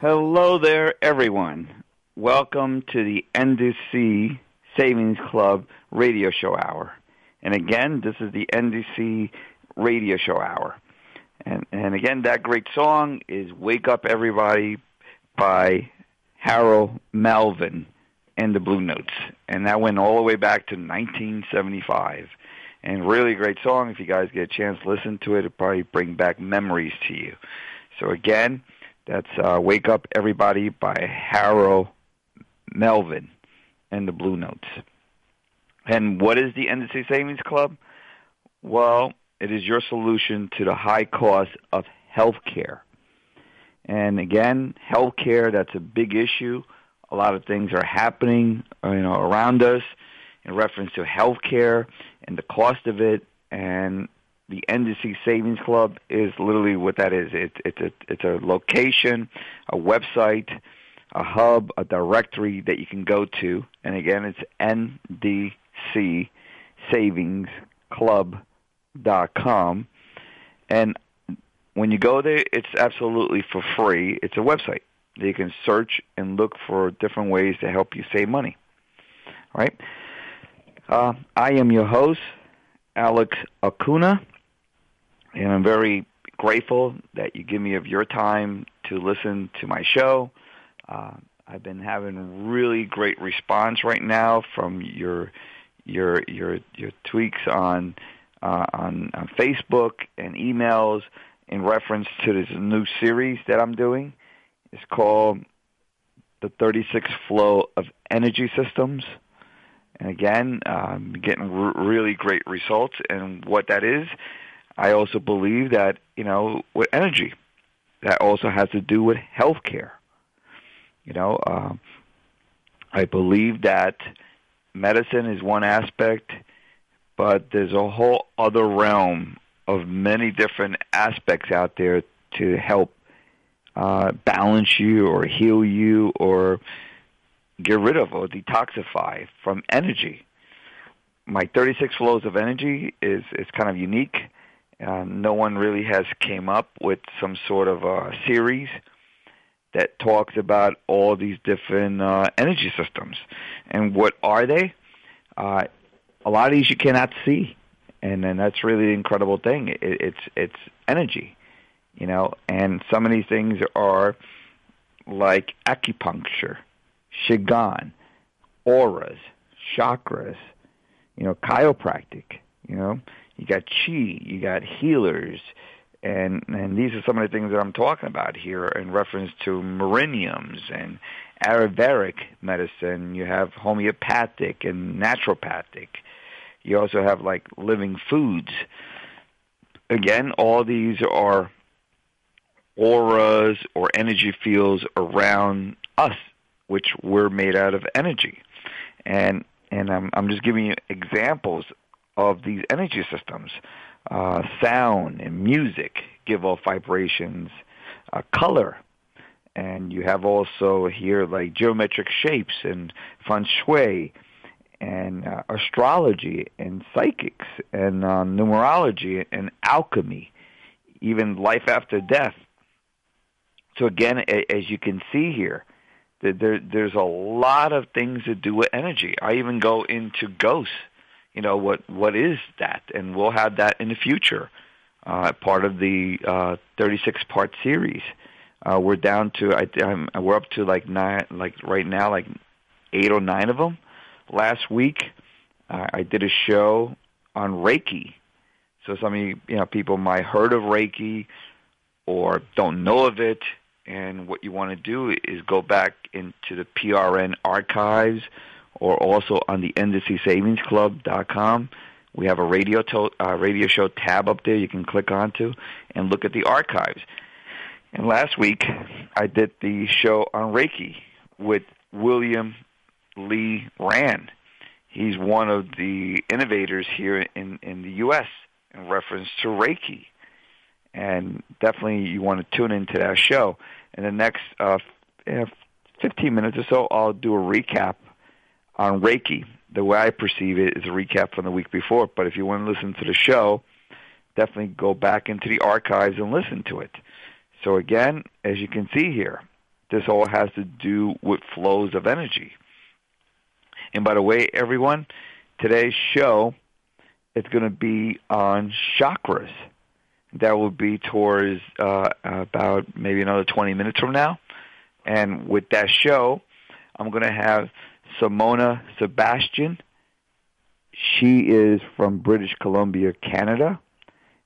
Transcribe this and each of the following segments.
Hello there, everyone. Welcome to the NDC Savings Club radio show hour. And again, this is the NDC radio show hour. And, and again, that great song is Wake Up Everybody by Harold Melvin and the Blue Notes. And that went all the way back to 1975. And really great song. If you guys get a chance to listen to it, it'll probably bring back memories to you. So again, that's uh, Wake Up Everybody by Harold Melvin and the Blue Notes. And what is the NDC Savings Club? Well, it is your solution to the high cost of health care. And again, health care, that's a big issue. A lot of things are happening uh, you know, around us in reference to health care and the cost of it. And the NDC Savings Club is literally what that is. It, it's, a, it's a location, a website, a hub, a directory that you can go to. And again, it's ndcsavingsclub.com. And when you go there, it's absolutely for free. It's a website. That you can search and look for different ways to help you save money. All right? Uh, I am your host, Alex Acuna, and I'm very grateful that you give me of your time to listen to my show. Uh, I've been having really great response right now from your your your your tweaks on uh, on, on Facebook and emails in reference to this new series that I'm doing. It's called the 36 Flow of Energy Systems. And again, I'm getting r- really great results. And what that is, I also believe that, you know, with energy, that also has to do with healthcare. You know, uh, I believe that medicine is one aspect, but there's a whole other realm of many different aspects out there to help uh, balance you or heal you or get rid of or detoxify from energy. My 36 flows of energy is is kind of unique. Uh, no one really has came up with some sort of a series that talks about all these different uh, energy systems. And what are they? Uh, a lot of these you cannot see, and and that's really the incredible thing. It, it's it's energy, you know. And some of these things are like acupuncture, qigong, auras, chakras, you know, chiropractic. You know, you got chi, you got healers, and and these are some of the things that I'm talking about here in reference to meridians and Ayurvedic medicine. You have homeopathic and naturopathic. You also have like living foods. Again, all these are auras or energy fields around us, which we're made out of energy. And and I'm I'm just giving you examples of these energy systems. Uh, sound and music give off vibrations, uh, color, and you have also here like geometric shapes and feng shui and uh, astrology and psychics and uh, numerology and alchemy, even life after death. So again, as you can see here, there, there's a lot of things to do with energy. I even go into ghosts. You know what what is that? And we'll have that in the future, uh, part of the uh, 36 part series. Uh, we're down to I, I'm, we're up to like nine, like right now, like eight or nine of them. Last week, uh, I did a show on Reiki. So some of you, you know, people might heard of Reiki or don't know of it, and what you want to do is go back into the PRN archives or also on the NDCSavingsClub.com. We have a radio to, uh, radio show tab up there you can click onto and look at the archives. And last week, I did the show on Reiki with William Lee Rand. He's one of the innovators here in, in the U.S. in reference to Reiki. And definitely you want to tune into that show. In the next uh, 15 minutes or so, I'll do a recap on Reiki. The way I perceive it is a recap from the week before. But if you want to listen to the show, definitely go back into the archives and listen to it. So again, as you can see here, this all has to do with flows of energy. And by the way, everyone, today's show is going to be on chakras. That will be towards uh, about maybe another 20 minutes from now. And with that show, I'm going to have Simona Sebastian. She is from British Columbia, Canada,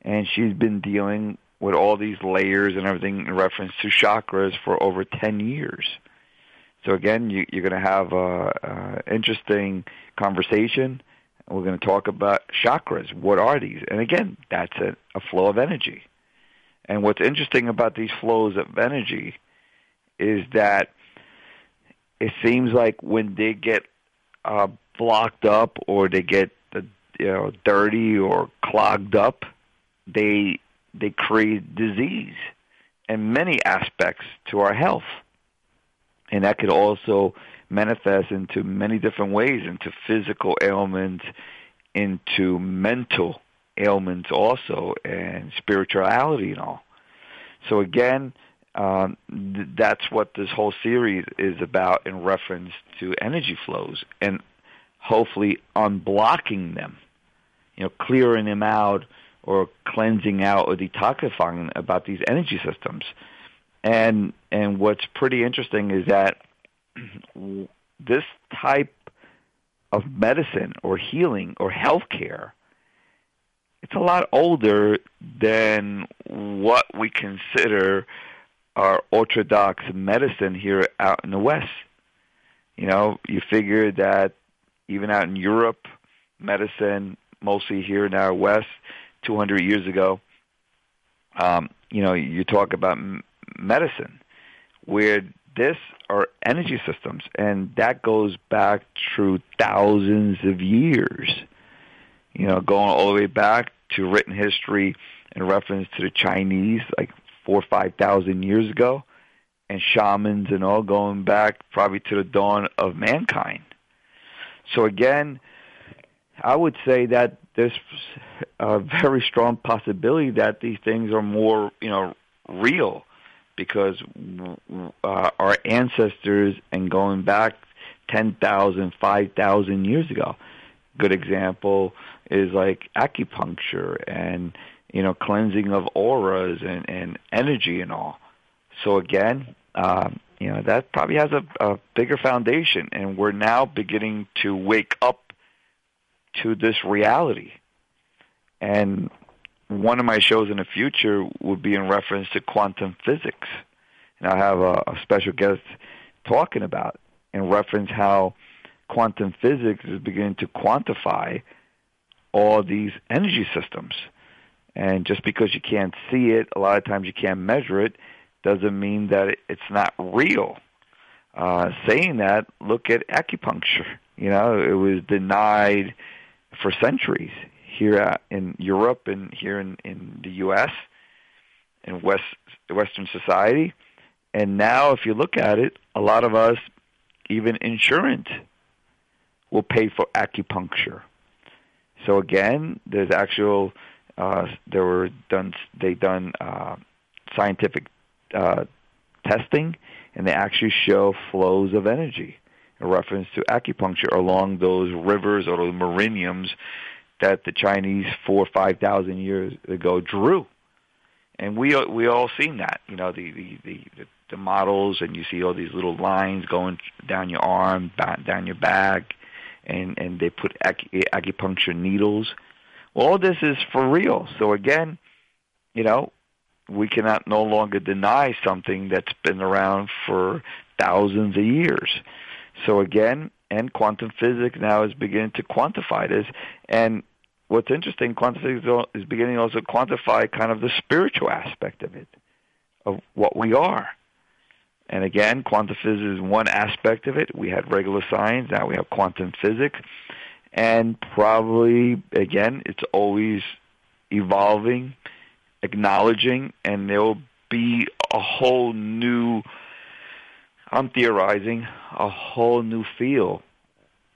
and she's been dealing with all these layers and everything in reference to chakras for over 10 years. So again, you, are going to have a, interesting conversation. We're going to talk about chakras. What are these? And again, that's a, a flow of energy. And what's interesting about these flows of energy is that it seems like when they get uh, blocked up or they get you know dirty or clogged up, they they create disease and many aspects to our health. And that could also manifest into many different ways, into physical ailments, into mental ailments also, and spirituality and all. So again, um, th- that's what this whole series is about in reference to energy flows and hopefully unblocking them, you know, clearing them out or cleansing out or detoxifying about these energy systems. And and what's pretty interesting is that this type of medicine or healing or healthcare it's a lot older than what we consider our orthodox medicine here out in the West. You know, you figure that even out in Europe, medicine, mostly here in our West, 200 years ago, um, you know, you talk about m- medicine, where this are energy systems, and that goes back through thousands of years. You know, going all the way back to written history in reference to the Chinese, like four five thousand years ago, and shamans and all going back probably to the dawn of mankind. So again, I would say that there's a very strong possibility that these things are more, you know, real because uh, our ancestors and going back 10,000, 5,000 years ago. Good example is like acupuncture and, you know, cleansing of auras and, and energy and all. So again, um, you know, that probably has a, a bigger foundation and we're now beginning to wake up to this reality. And one of my shows in the future would be in reference to quantum physics. And I have a, a special guest talking about in reference how quantum physics is beginning to quantify all these energy systems. And just because you can't see it, a lot of times you can't measure it, doesn't mean that it's not real. Uh, saying that, look at acupuncture. You know, it was denied for centuries here in Europe and here in, in the U.S. in West Western society. And now, if you look at it, a lot of us, even insurance, will pay for acupuncture. So again, there's actual uh, there were done they done uh, scientific uh, testing, and they actually show flows of energy in reference to acupuncture along those rivers or those meridians that the Chinese four or five thousand years ago drew, and we we all seen that. You know the the the, the models, and you see all these little lines going down your arm, down your back, and and they put acupuncture needles. All this is for real. So again, you know, we cannot no longer deny something that's been around for thousands of years. So again, and quantum physics now is beginning to quantify this. And what's interesting, quantum physics is beginning also to quantify kind of the spiritual aspect of it, of what we are. And again, quantum physics is one aspect of it. We had regular science, now we have quantum physics. And probably, again, it's always evolving, acknowledging, and there will be a whole new I'm theorizing a whole new field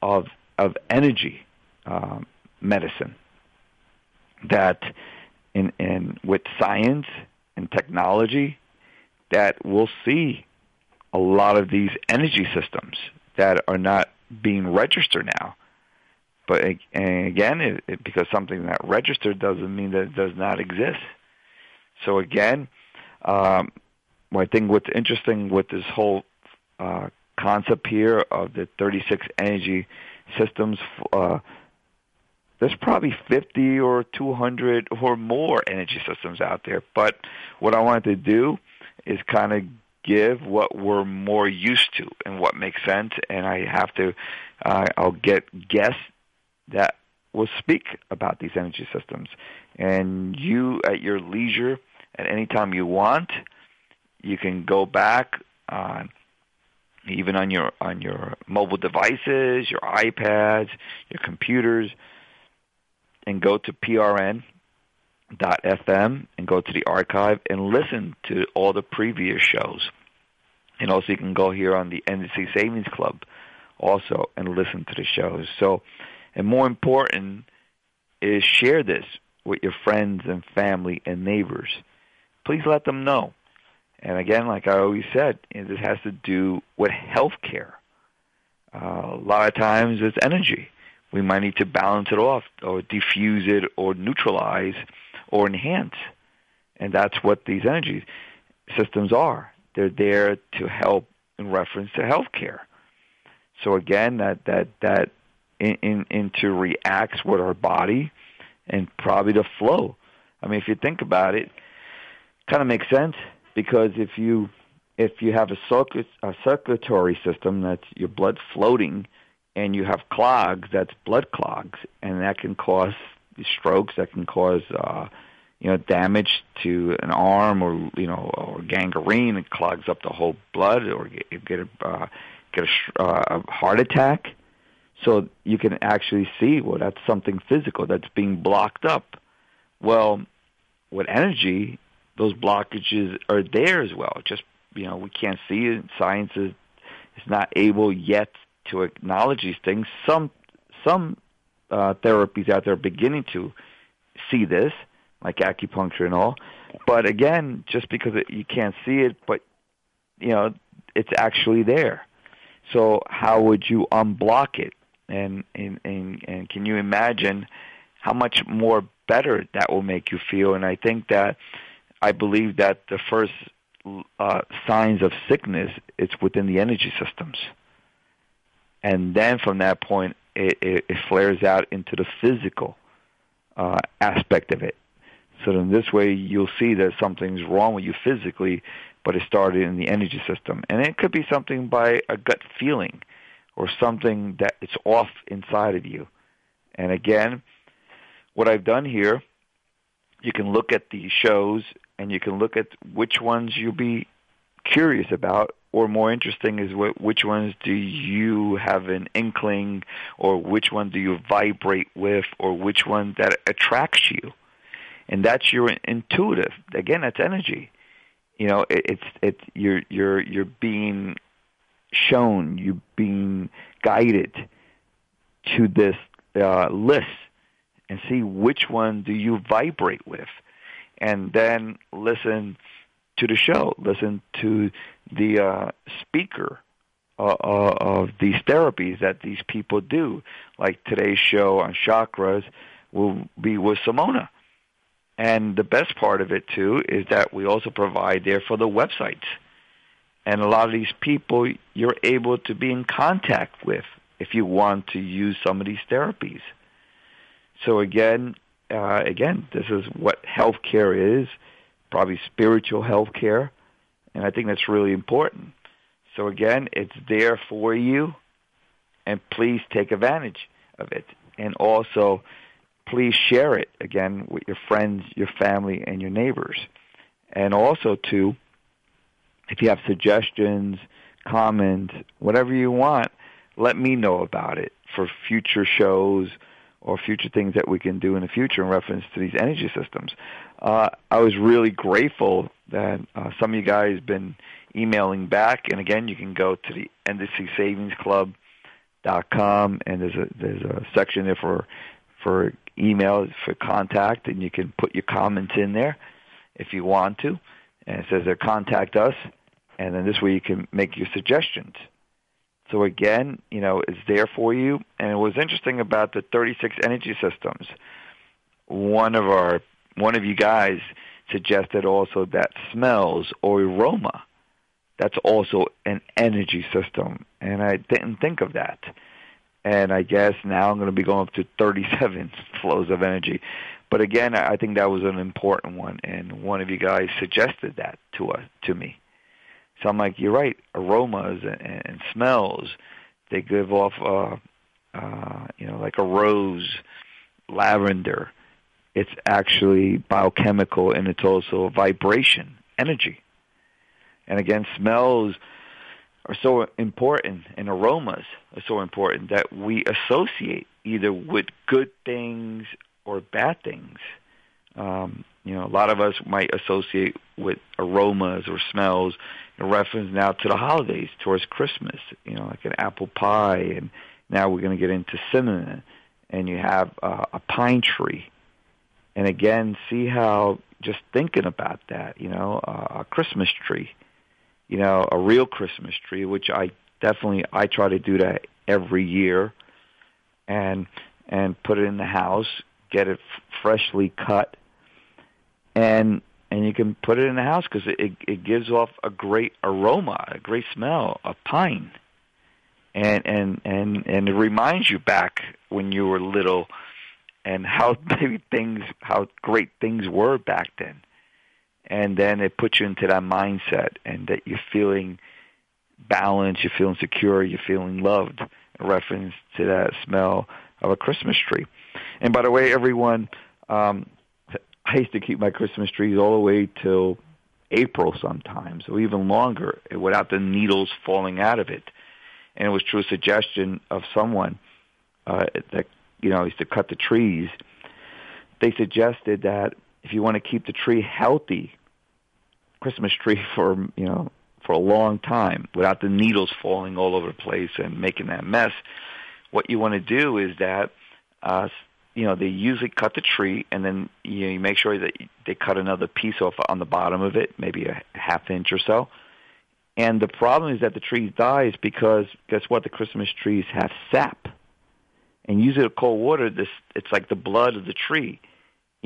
of of energy um, medicine that in in with science and technology that we'll see a lot of these energy systems that are not being registered now. But again, it, it, because something that registered doesn't mean that it does not exist. So again, um, I think what's interesting with this whole uh, concept here of the 36 energy systems, uh, there's probably 50 or 200 or more energy systems out there. But what I wanted to do is kind of give what we're more used to and what makes sense. And I have to, uh, I'll get guests that will speak about these energy systems. And you, at your leisure, at any time you want, you can go back on even on your on your mobile devices, your iPads, your computers, and go to PRN FM and go to the archive and listen to all the previous shows. And also you can go here on the NDC Savings Club also and listen to the shows. So, and more important is share this with your friends and family and neighbors. Please let them know. And again, like I always said, this has to do with health care. Uh, a lot of times it's energy. We might need to balance it off or diffuse it or neutralize or enhance. And that's what these energy systems are. They're there to help in reference to healthcare. So again, that that that in, in, into reacts with our body and probably the flow. I mean, if you think about it, kind of makes sense because if you if you have a, circuit, a circulatory system that's your blood floating and you have clogs, that's blood clogs, and that can cause strokes, that can cause uh, you know damage to an arm or you know or gangrene, it clogs up the whole blood, or get, get a uh, get a, uh, a heart attack. So you can actually see well that's something physical that's being blocked up. Well, with energy, those blockages are there as well. Just you know we can't see it. Science is is not able yet to acknowledge these things. Some some uh, therapies out there are beginning to see this, like acupuncture and all. But again, just because it, you can't see it, but you know it's actually there. So how would you unblock it? And and and, and can you imagine how much more better that will make you feel? And I think that I believe that the first uh, signs of sickness it's within the energy systems and then from that point it, it, it flares out into the physical uh, aspect of it. So in this way, you'll see that something's wrong with you physically, but it started in the energy system, and it could be something by a gut feeling, or something that it's off inside of you. And again, what I've done here, you can look at the shows and you can look at which ones you'll be curious about or more interesting is what, which ones do you have an inkling or which one do you vibrate with or which one that attracts you and that's your intuitive again that's energy you know it, it's it's you're you're you're being shown you're being guided to this uh, list and see which one do you vibrate with and then listen to the show, listen to the uh, speaker uh, uh, of these therapies that these people do. Like today's show on chakras will be with Simona. And the best part of it too is that we also provide there for the websites. And a lot of these people you're able to be in contact with if you want to use some of these therapies. So again, uh, again, this is what healthcare is probably spiritual health care, and I think that's really important. So again, it's there for you, and please take advantage of it. And also, please share it again with your friends, your family, and your neighbors. And also, too, if you have suggestions, comments, whatever you want, let me know about it for future shows or future things that we can do in the future in reference to these energy systems. Uh, I was really grateful that uh, some of you guys been emailing back, and again, you can go to the NDC Savings Club dot com, and there's a there's a section there for for email for contact, and you can put your comments in there if you want to. And it says there, contact us, and then this way you can make your suggestions. So again, you know, it's there for you. And it was interesting about the 36 energy systems. One of our one of you guys suggested also that smells or aroma that's also an energy system. And I didn't think of that. And I guess now I'm going to be going up to 37 flows of energy. But again, I think that was an important one, and one of you guys suggested that to us, to me. So I'm like, you're right. Aromas and, and smells, they give off, uh, uh, you know, like a rose, lavender. It's actually biochemical, and it's also vibration, energy. And again, smells are so important and aromas are so important that we associate either with good things or bad things. Um, you know, a lot of us might associate with aromas or smells in reference now to the holidays, towards Christmas, you know, like an apple pie, and now we're going to get into cinnamon, and you have uh, a pine tree. And again, see how just thinking about that, you know, uh, a Christmas tree you know, a real Christmas tree, which I definitely I try to do that every year, and and put it in the house, get it f- freshly cut, and and you can put it in the house because it it gives off a great aroma, a great smell, a pine, and and and and it reminds you back when you were little, and how maybe things, how great things were back then. And then it puts you into that mindset and that you're feeling balanced, you're feeling secure, you're feeling loved, in reference to that smell of a Christmas tree. And by the way, everyone, um, I used to keep my Christmas trees all the way till April sometimes, or even longer, without the needles falling out of it. And it was through a suggestion of someone uh, that you know used to cut the trees. They suggested that if you want to keep the tree healthy, Christmas tree for you know for a long time without the needles falling all over the place and making that mess, what you want to do is that uh, you know they usually cut the tree and then you, know, you make sure that they cut another piece off on the bottom of it, maybe a half inch or so. And the problem is that the tree dies because guess what? The Christmas trees have sap, and using the cold water, this it's like the blood of the tree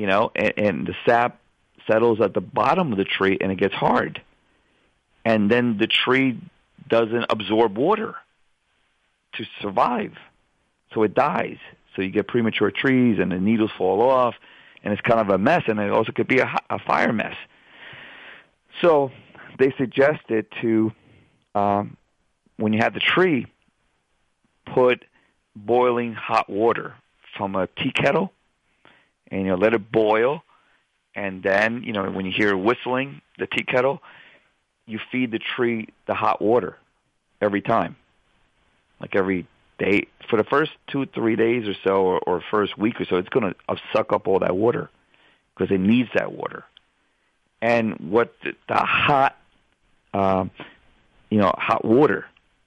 you know, and, and the sap settles at the bottom of the tree and it gets hard. And then the tree doesn't absorb water to survive. So it dies. So you get premature trees and the needles fall off and it's kind of a mess and it also could be a, a fire mess. So they suggested to, um, when you have the tree, put boiling hot water from a tea kettle and you know let it boil, and then you know when you hear whistling the tea kettle, you feed the tree the hot water every time, like every day for the first two three days or so, or, or first week or so. It's going to uh, suck up all that water because it needs that water. And what the, the hot, um, you know, hot water,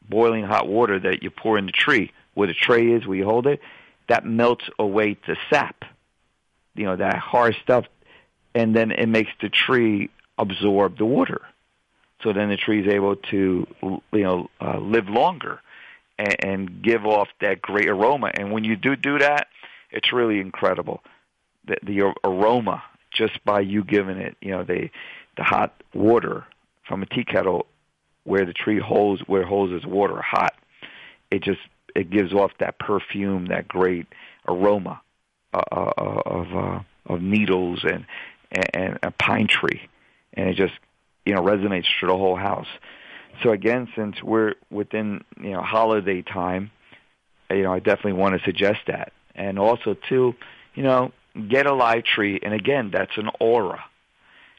boiling hot water that you pour in the tree, where the tray is, where you hold it, that melts away the sap you know that hard stuff, and then it makes the tree absorb the water. So then the tree is able to you know uh, live longer and, and give off that great aroma. And when you do do that, it's really incredible. The, the aroma just by you giving it, you know, the the hot water from a tea kettle where the tree holds where it holds its water hot. It just it gives off that perfume, that great aroma uh, uh, of uh, of needles and, and and a pine tree, and it just you know resonates through the whole house. So again, since we're within you know holiday time, you know I definitely want to suggest that, and also too, you know, get a live tree, and again, that's an aura.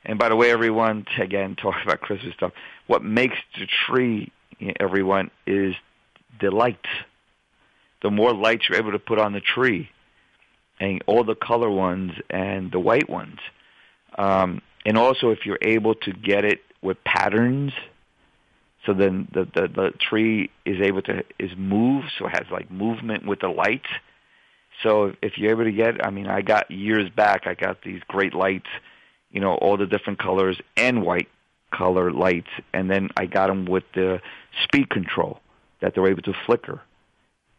And by the way, everyone, again, talking about Christmas stuff, what makes the tree, everyone, is the light. The more lights you're able to put on the tree, and all the color ones and the white ones. Um, and also, if you're able to get it with patterns, So then the, the the tree is able to is move, so it has like movement with the lights. So if you're able to get, I mean, I got years back, I got these great lights, you know, all the different colors and white color lights, and then I got them with the speed control that they're able to flicker.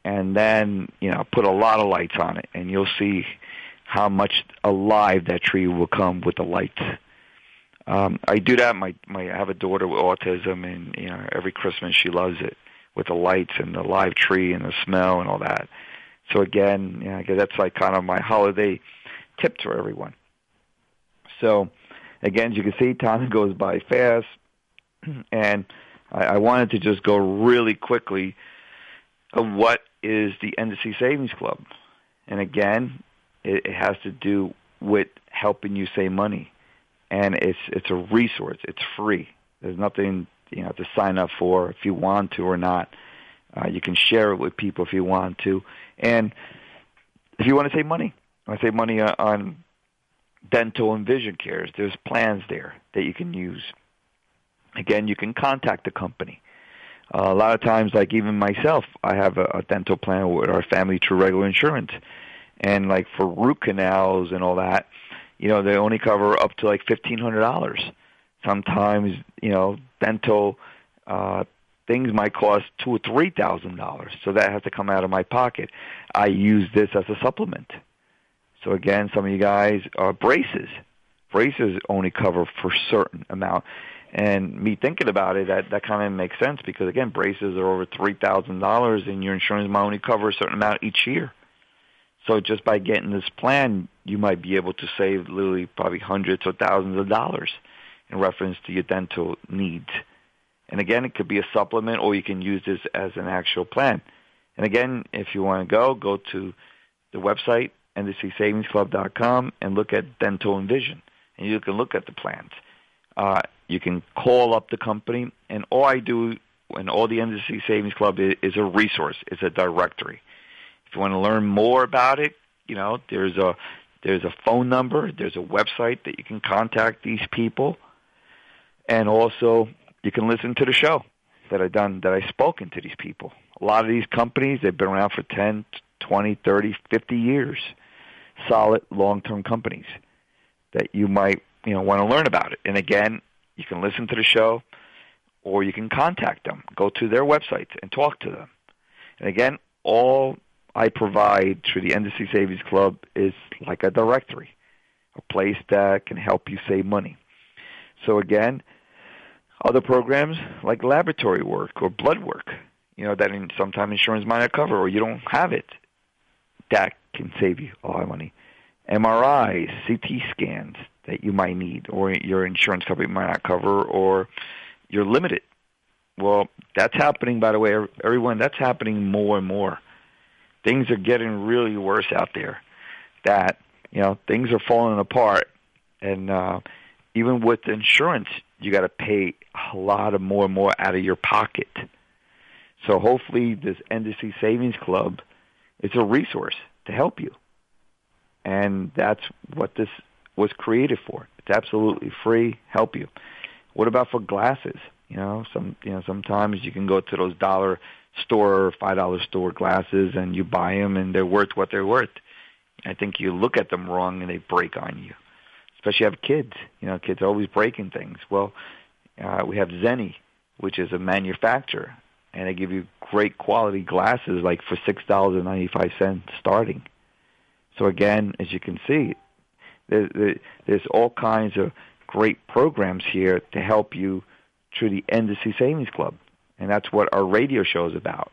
And then, you know, put a lot of lights on it, and you'll see how much alive that tree will come with the lights. Um, I do that. My my I have a daughter with autism, and you know every Christmas she loves it with the lights and the live tree and the smell and all that. So again, you know, I guess that's like kind of my holiday tip to everyone. So again, as you can see, time goes by fast, and I, I wanted to just go really quickly of what is the NDC Savings Club, and again, it, it has to do with helping you save money and it's it's a resource. It's free. There's nothing you know to sign up for if you want to or not. Uh, you can share it with people if you want to, and if you want to save money, want to save money on dental and vision cares. There's plans there that you can use. Again, you can contact the company. Uh, a lot of times, like even myself, I have a, a dental plan with our family through Regular Insurance, and like for root canals and all that, you know, they only cover up to like fifteen hundred dollars. Sometimes, you know, dental uh things might cost two or three thousand dollars. So that has to come out of my pocket. I use this as a supplement. So again, some of you guys are braces. Braces only cover for certain amount. And me thinking about it, that that kind of makes sense because again, braces are over three thousand dollars, and your insurance might only cover a certain amount each year. So just by getting this plan, you might be able to save literally probably hundreds or thousands of dollars in reference to your dental needs. And again, it could be a supplement or you can use this as an actual plan. And again, if you want to go, go to the website, NDCSavingsClub.com, and look at dental and vision. And you can look at the plans. Uh, you can call up the company, and all I do and all the NDC Savings Club is, is a resource. It's a directory. You want to learn more about it, you know, there's a there's a phone number, there's a website that you can contact these people, and also you can listen to the show that I done that I spoken to these people. A lot of these companies they've been around for 10, 20, 30, 50 years. Solid long-term companies that you might, you know, want to learn about it. And again, you can listen to the show or you can contact them. Go to their websites and talk to them. And again, all I provide through the NDC Savings Club is like a directory, a place that can help you save money. So again, other programs like laboratory work or blood work, you know, that in, sometimes insurance might not cover or you don't have it, that can save you a lot of money. MRIs, CT scans that you might need or your insurance company might not cover or you're limited. Well, that's happening, by the way, everyone, that's happening more and more things are getting really worse out there. That you know things are falling apart, and uh, even with insurance, you got to pay a lot of more and more out of your pocket. So hopefully, this NDC Savings Club is a resource to help you, and that's what this was created for. It's absolutely free, help you. What about for glasses? You know, some you know sometimes you can go to those dollar store five dollar store glasses and you buy them and they're worth what they're worth. I think you look at them wrong and they break on you. Especially you have kids. You know, kids are always breaking things. Well, uh, we have Zenni, which is a manufacturer, and they give you great quality glasses, like for six dollars and ninety five cents starting. So again, as you can see, there's, there's all kinds of great programs here to help you through the NDC Savings Club. And that's what our radio show is about.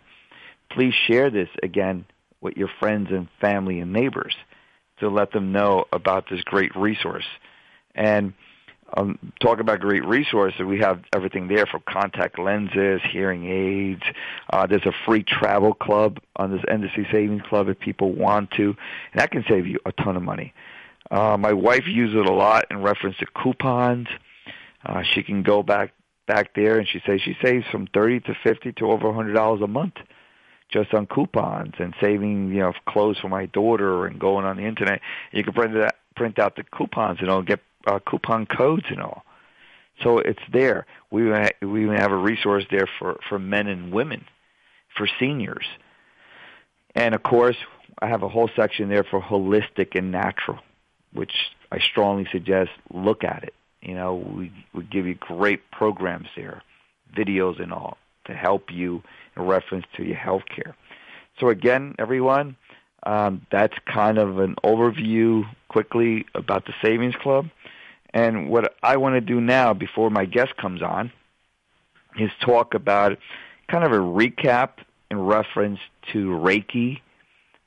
Please share this again with your friends and family and neighbors to let them know about this great resource. And um, talk about great resources. We have everything there for contact lenses, hearing aids. Uh, there's a free travel club on this NDC Savings Club if people want to, and that can save you a ton of money. Uh, my wife uses it a lot in reference to coupons. Uh, she can go back back there, and she says she saves from thirty to fifty to over a hundred dollars a month just on coupons and saving, you know, clothes for my daughter and going on the internet. You can print that print out the coupons and all get uh, coupon codes and all. So it's there. We we even have a resource there for for men and women, for seniors, and of course I have a whole section there for holistic and natural, which I strongly suggest look at it. You know, we we give you great programs there, videos and all to help you in reference to your health care. So again, everyone, um, that's kind of an overview quickly about the Savings Club. And what I want to do now, before my guest comes on, is talk about kind of a recap in reference to Reiki.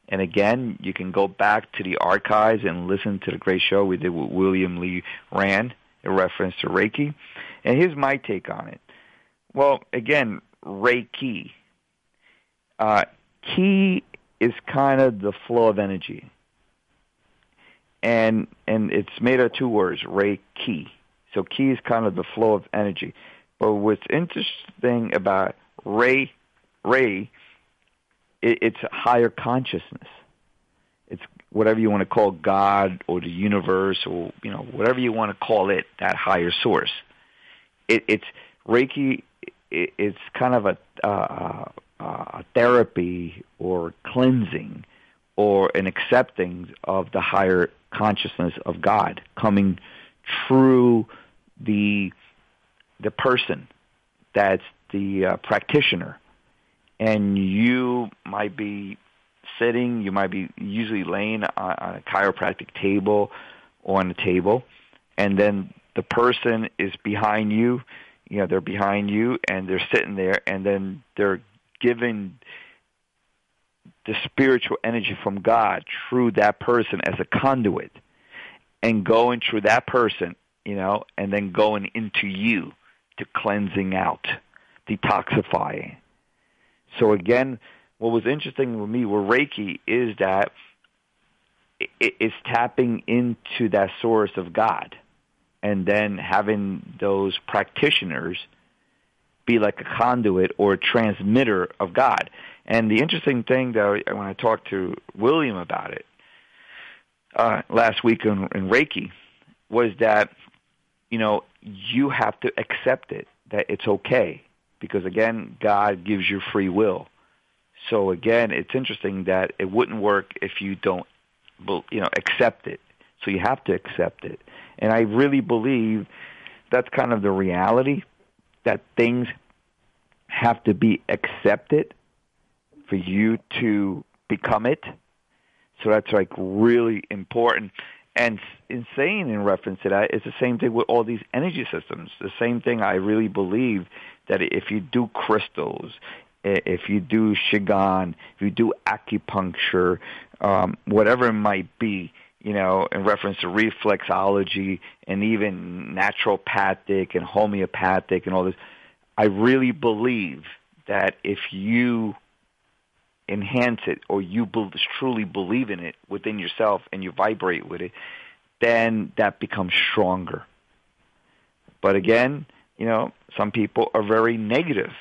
And again, you can go back to the archives and listen to the great show we did with William Lee Rand in reference to Reiki. And here's my take on it. Well, again, Reiki. Uh, ki is kind of the flow of energy. And and it's made of two words, Reiki. So ki is kind of the flow of energy. But what's interesting about Ray Ray, it, it's a higher consciousness. It's whatever you want to call God or the universe or you know whatever you want to call it, that higher source. It, it's Reiki. It, it's kind of a uh, uh, therapy or cleansing or an accepting of the higher consciousness of God coming through the the person that's the uh, practitioner and you might be sitting you might be usually laying on, a chiropractic table or on a table and then the person is behind you you know they're behind you and they're sitting there and then they're giving the spiritual energy from God through that person as a conduit and going through that person, you know, and then going into you to cleansing out, detoxifying. So again, what was interesting with me with Reiki is that it's tapping into that source of God and then having those practitioners – be like a conduit or a transmitter of God. And the interesting thing, though, when I talked to William about it uh, last week in, in Reiki, was that you know you have to accept it that it's okay because again, God gives you free will. So again, it's interesting that it wouldn't work if you don't, you know, accept it. So you have to accept it. And I really believe that's kind of the reality that things have to be accepted for you to become it. So that's like really important. And in saying in reference to that, it's the same thing with all these energy systems. The same thing I really believe that if you do crystals, if you do Qigong, if you do acupuncture, um, whatever it might be, you know, in reference to reflexology and even naturopathic and homeopathic and all this, I really believe that if you enhance it or you be- truly believe in it within yourself and you vibrate with it, then that becomes stronger. But again, you know, some people are very negative.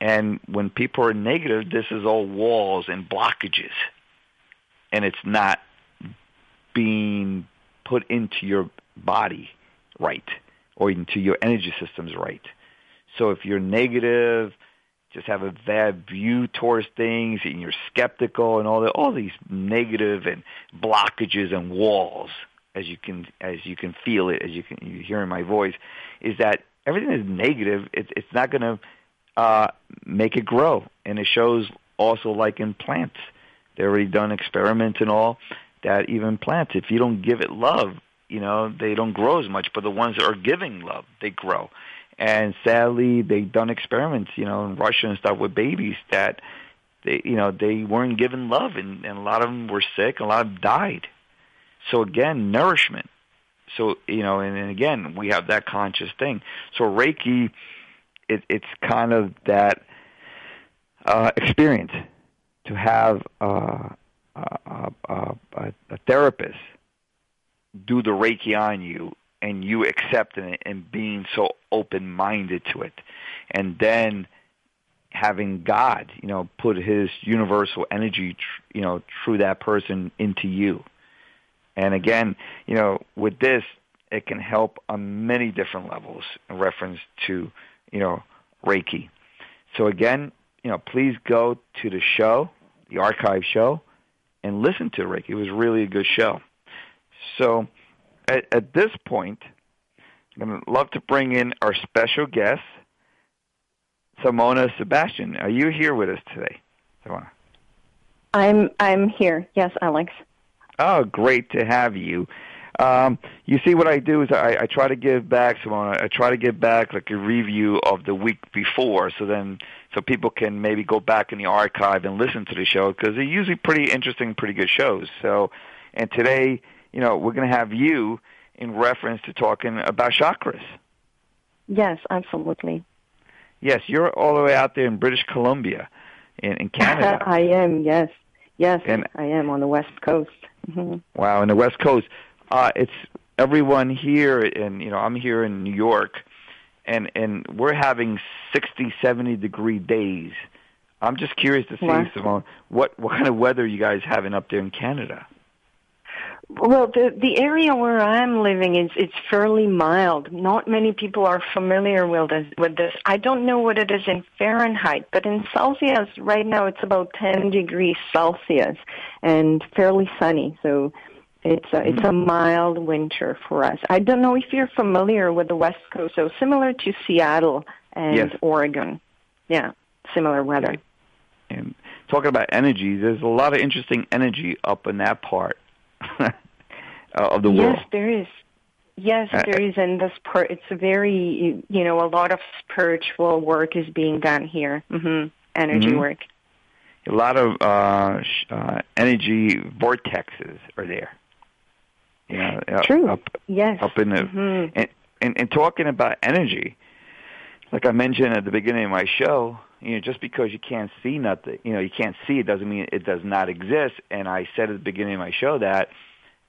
And when people are negative, this is all walls and blockages. And it's not being put into your body right or into your energy systems right. So if you're negative, just have a bad view towards things, and you're skeptical, and all the all these negative and blockages and walls, as you can as you can feel it, as you can you hear in my voice, is that everything is negative. It's it's not going to uh, make it grow, and it shows also like in plants. They've already done experiments and all that even plants, if you don't give it love, you know they don't grow as much. But the ones that are giving love, they grow. And sadly, they've done experiments, you know, in Russia and stuff with babies that they, you know, they weren't given love, and, and a lot of them were sick, a lot of them died. So again, nourishment. So you know, and, and again, we have that conscious thing. So Reiki, it, it's kind of that uh, experience to have uh, a, a, a, a therapist do the Reiki on you and you accepting it and being so open minded to it and then having god you know put his universal energy you know through that person into you and again you know with this it can help on many different levels in reference to, you know, Reiki. So again, you know, please go to the show, the archive show, and listen to Reiki. It was really a good show. So at, at this point, I'm love to bring in our special guest, Simona Sebastian. Are you here with us today, Simona? I'm I'm here. Yes, Alex. Oh, great to have you. Um, you see, what I do is I, I try to give back, Simona. I try to give back like a review of the week before, so then so people can maybe go back in the archive and listen to the show because they're usually pretty interesting, pretty good shows. So, and today, you know, we're going to have you in reference to talking about chakras. Yes, absolutely. Yes, you're all the way out there in British Columbia, in, in Canada. I am. Yes, yes, and, I am on the West Coast. Mm-hmm. Wow, on the West Coast uh, it's everyone here, and you know, I'm here in New York, and and we're having 60, 70 degree days. I'm just curious to see, wow. Simone, what what kind of weather you guys having up there in Canada? Well, the the area where I'm living is it's fairly mild. Not many people are familiar with this. With this, I don't know what it is in Fahrenheit, but in Celsius right now it's about 10 degrees Celsius and fairly sunny. So it's a, it's a mm-hmm. mild winter for us. I don't know if you're familiar with the West Coast, so similar to Seattle and yes. Oregon. Yeah, similar weather. And talking about energy, there's a lot of interesting energy up in that part of the world. Yes, there is. Yes, uh, there is, and this part it's a very you know a lot of spiritual work is being done here. Mm-hmm. Energy mm-hmm. work. A lot of uh, uh, energy vortexes are there. You know, True. Up, yes. Up in the mm-hmm. and, and and talking about energy, like I mentioned at the beginning of my show, you know, just because you can't see nothing, you know, you can't see it doesn't mean it does not exist. And I said at the beginning of my show that,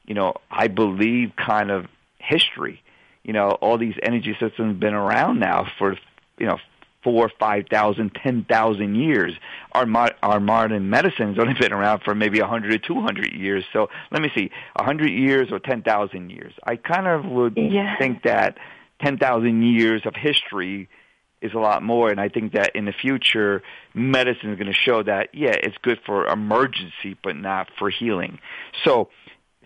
you know, I believe kind of history. You know, all these energy systems have been around now for, you know, four, five thousand, ten thousand years. Our mo- our modern medicine's only been around for maybe a hundred or two hundred years. So let me see, a hundred years or ten thousand years. I kind of would yeah. think that ten thousand years of history is a lot more, and I think that in the future, medicine is going to show that yeah, it's good for emergency, but not for healing. So,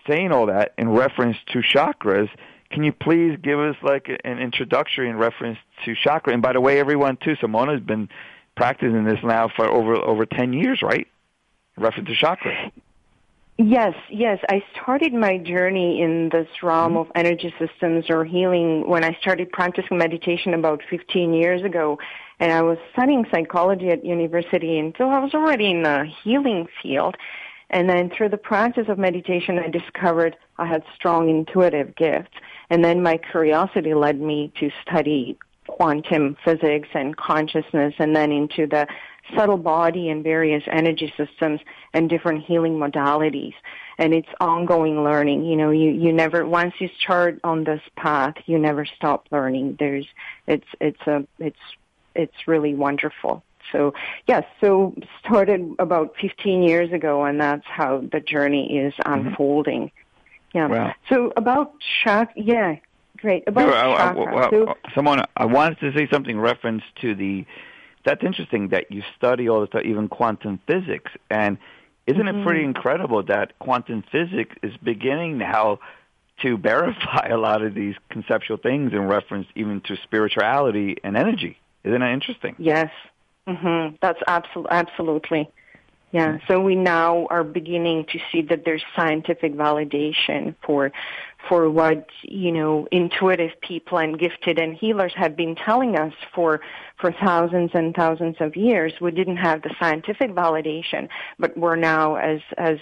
saying all that in reference to chakras can you please give us like an introductory in reference to chakra? And by the way, everyone too, Simona's been practicing this now for over over ten years, right? In reference to chakra. Yes, yes. I started my journey in this realm mm-hmm. of energy systems or healing when I started practicing meditation about 15 years ago. And I was studying psychology at university, and so I was already in the healing field. And then through the practice of meditation, I discovered I had strong intuitive gifts. And then my curiosity led me to study quantum physics and consciousness and then into the subtle body and various energy systems and different healing modalities. And it's ongoing learning. You know, you, you never, once you start on this path, you never stop learning. There's, it's, it's a, it's, it's really wonderful. So yes, so started about 15 years ago and that's how the journey is mm-hmm. unfolding. Yeah. Wow. So about chakra, yeah, great. About I, chakra. I, so, Simona, I wanted to say something reference to the. That's interesting that you study all the stuff, even quantum physics, and isn't mm-hmm. it pretty incredible that quantum physics is beginning now to verify a lot of these conceptual things in reference even to spirituality and energy? Isn't that interesting? Yes. Mm-hmm. That's absolutely absolutely. Yeah, so we now are beginning to see that there's scientific validation for for what you know intuitive people and gifted and healers have been telling us for for thousands and thousands of years. We didn't have the scientific validation, but we're now as as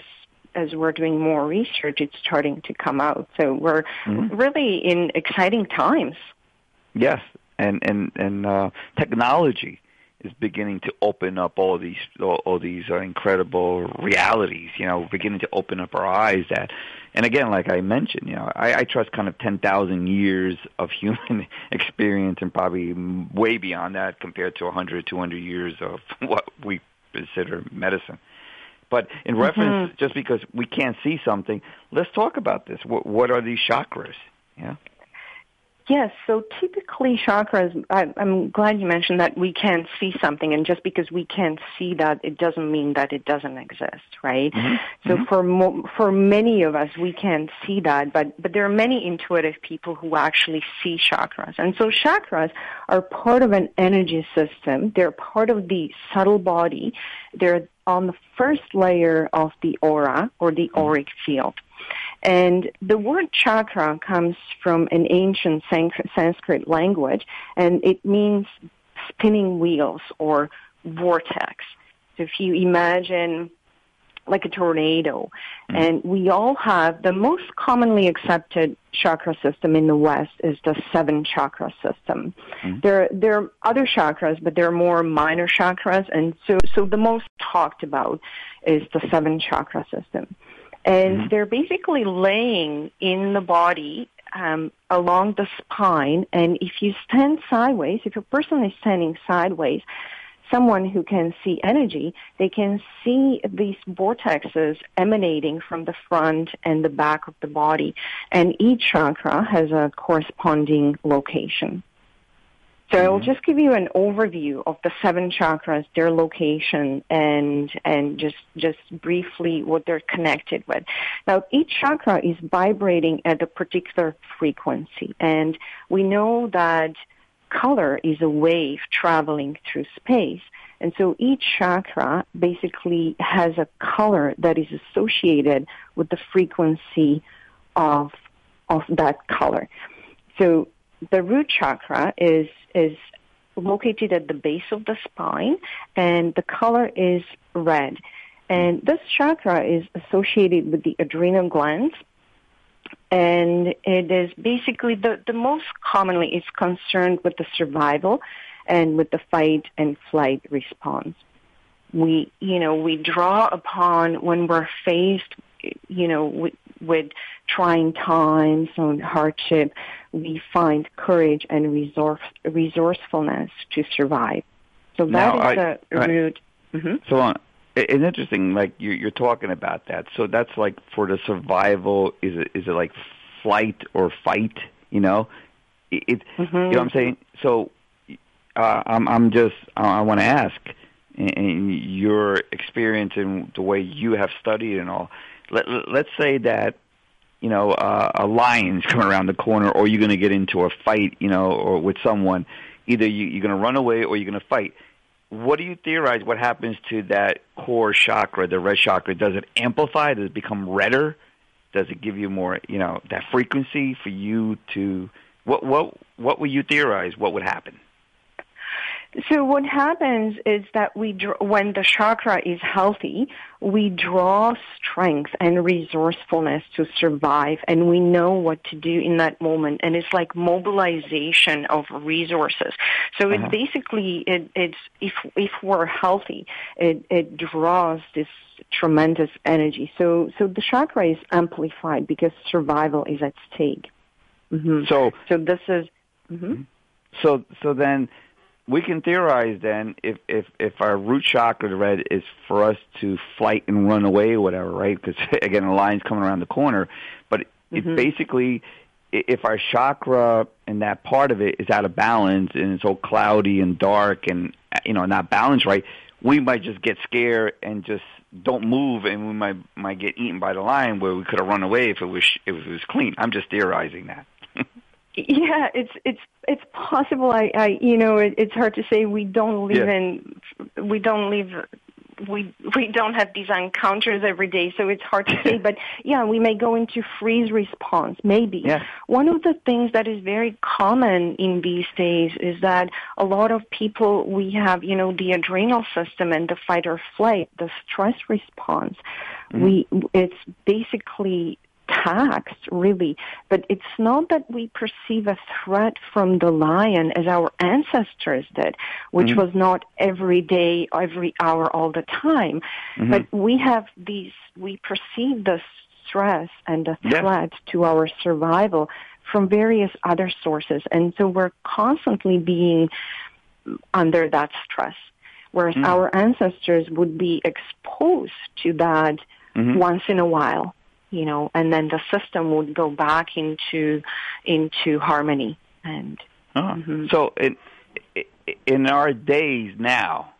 as we're doing more research, it's starting to come out. So we're mm-hmm. really in exciting times. Yes, and and and uh, technology is beginning to open up all these all, all these uh, incredible realities. You know, beginning to open up our eyes that, and again, like I mentioned, you know, I, I trust kind of ten thousand years of human experience and probably way beyond that compared to a hundred, two hundred years of what we consider medicine. But in mm-hmm. reference, just because we can't see something, let's talk about this. What, what are these chakras? Yeah. Yes, so typically chakras, I, am glad you mentioned that we can't see something, and just because we can't see that, it doesn't mean that it doesn't exist, right? Mm-hmm. So mm-hmm. for mo- for many of us, we can't see that, but but there are many intuitive people who actually see chakras, and so chakras are part of an energy system. They're part of the subtle body. They're on the first layer of the aura or the mm-hmm. auric field. And the word chakra comes from an ancient Sanskrit language, and it means spinning wheels or vortex. So if you imagine like a tornado, mm. and we all have the most commonly accepted chakra system in the West is the seven chakra system. Mm. There, there are other chakras, but there are more minor chakras, and so, so the most talked about is the seven chakra system and mm-hmm. they're basically laying in the body um, along the spine. And if you stand sideways, if a person is standing sideways, someone who can see energy, they can see these vortexes emanating from the front and the back of the body. And each chakra has a corresponding location. So mm-hmm. I'll just give you an overview of the seven chakras, their location, and and just just briefly what they're connected with. Now, each chakra is vibrating at a particular frequency, and we know that color is a wave traveling through space. And so each chakra basically has a color that is associated with the frequency of of that color. So the root chakra is is located at the base of the spine, and the color is red. And this chakra is associated with the adrenal glands, and it is basically the, the most commonly is concerned with the survival and with the fight and flight response. We, you know, we draw upon when we're faced, you know, with, with trying times and hardship, we find courage and resource, resourcefulness to survive. So that now, is I, the root. Mm-hmm. So uh, it's interesting, like you're, you're talking about that. So that's like for the survival. Is it is it like flight or fight? You know, it. Mm-hmm. You know what I'm saying? So uh, I'm I'm just I want to ask, in your experience and the way you have studied and all. Let, let's say that you know, uh, a lion's coming around the corner, or you're going to get into a fight, you know, or with someone. Either you, you're going to run away or you're going to fight. What do you theorize? What happens to that core chakra, the red chakra? Does it amplify? Does it become redder? Does it give you more, you know, that frequency for you to? What what what would you theorize? What would happen? So what happens is that we, draw, when the chakra is healthy, we draw strength and resourcefulness to survive, and we know what to do in that moment. And it's like mobilization of resources. So uh-huh. it basically, it, it's if if we're healthy, it it draws this tremendous energy. So so the chakra is amplified because survival is at stake. Mm-hmm. So so this is. Mm-hmm. So so then we can theorize then if if if our root chakra, the red, is for us to flight and run away, or whatever, right? Because again, the lion's coming around the corner. But mm-hmm. it basically, if our chakra and that part of it is out of balance and it's all cloudy and dark and you know not balanced right, we might just get scared and just don't move, and we might might get eaten by the lion where we could have run away if it was if it was clean. I'm just theorizing that. Yeah, it's it's it's possible. I, I you know, it, it's hard to say. We don't live yeah. in, we don't live, we we don't have these encounters every day, so it's hard to say. But yeah, we may go into freeze response. Maybe yeah. one of the things that is very common in these days is that a lot of people we have, you know, the adrenal system and the fight or flight, the stress response. Mm-hmm. We it's basically taxed, really. But it's not that we perceive a threat from the lion as our ancestors did, which mm-hmm. was not every day, every hour, all the time. Mm-hmm. But we have these, we perceive the stress and the threat yeah. to our survival from various other sources. And so we're constantly being under that stress. Whereas mm-hmm. our ancestors would be exposed to that mm-hmm. once in a while you know, and then the system would go back into into harmony. And huh. mm-hmm. so in in our days now,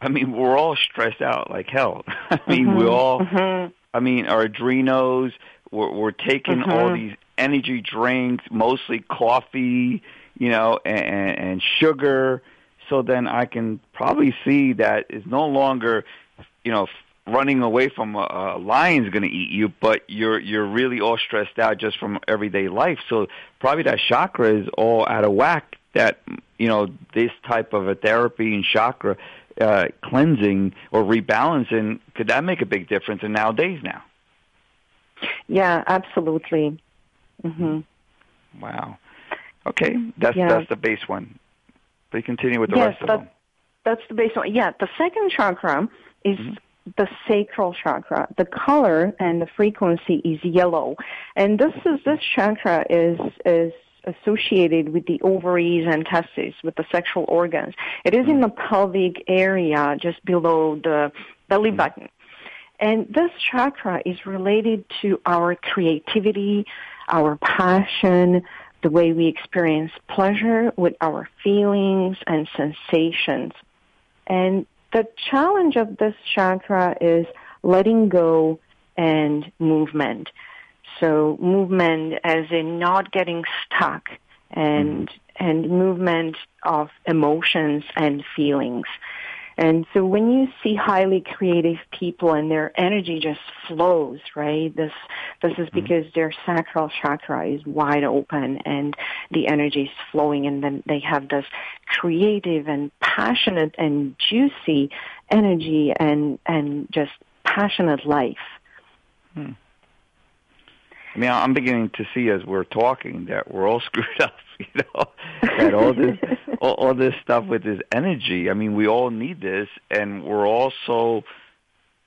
I mean, we're all stressed out like hell. I mean, mm-hmm. we all. Mm-hmm. I mean, our adrenals. We're, we're taking all mm-hmm. these energy drinks, mostly coffee, you know, and, and sugar. So then I can probably see that it's no longer, you know, running away from a, a lion's going to eat you, but you're you're really all stressed out just from everyday life. So probably that chakra is all out of whack. That you know this type of a therapy and chakra uh, cleansing or rebalancing could that make a big difference in nowadays now? Yeah, absolutely. Mm-hmm. Wow. Okay, that's yeah. that's the base one. Please continue with the yes, rest of them. That's the base one. Yeah, the second chakra is mm-hmm the sacral chakra. The color and the frequency is yellow, and this is this chakra is is associated with the ovaries and testes, with the sexual organs. It is in the pelvic area, just below the belly mm-hmm. button. And this chakra is related to our creativity, our passion, the way we experience pleasure with our feelings and sensations. And the challenge of this chakra is letting go and movement. So movement as in not getting stuck and, mm-hmm. and movement of emotions and feelings. And so when you see highly creative people and their energy just flows, right? This this is mm-hmm. because their sacral chakra is wide open and the energy is flowing and then they have this creative and passionate and juicy energy and and just passionate life. Hmm. I mean, I'm beginning to see as we're talking that we're all screwed up. You know, that all this, all, all this stuff with this energy. I mean, we all need this, and we're all so,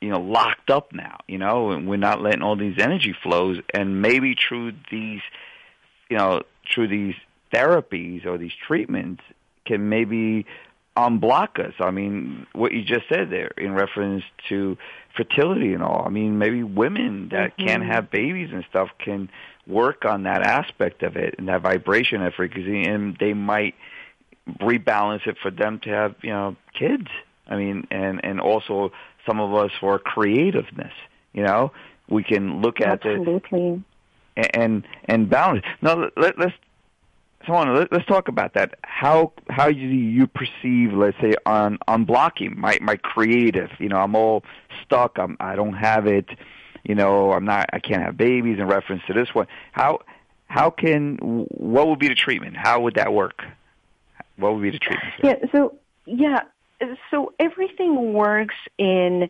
you know, locked up now. You know, and we're not letting all these energy flows. And maybe through these, you know, through these therapies or these treatments, can maybe unblock us. I mean, what you just said there in reference to fertility and all. I mean, maybe women that mm-hmm. can't have babies and stuff can work on that aspect of it and that vibration and frequency, and they might rebalance it for them to have you know kids. I mean, and and also some of us for creativeness. You know, we can look at Absolutely. it and and balance. Now let, let's so on. Let, us talk about that. How how do you perceive, let's say, on on blocking my my creative? You know, I'm all stuck. I'm I don't have it. You know, I'm not. I can't have babies. In reference to this one, how how can what would be the treatment? How would that work? What would be the treatment? Yeah. So yeah. So everything works in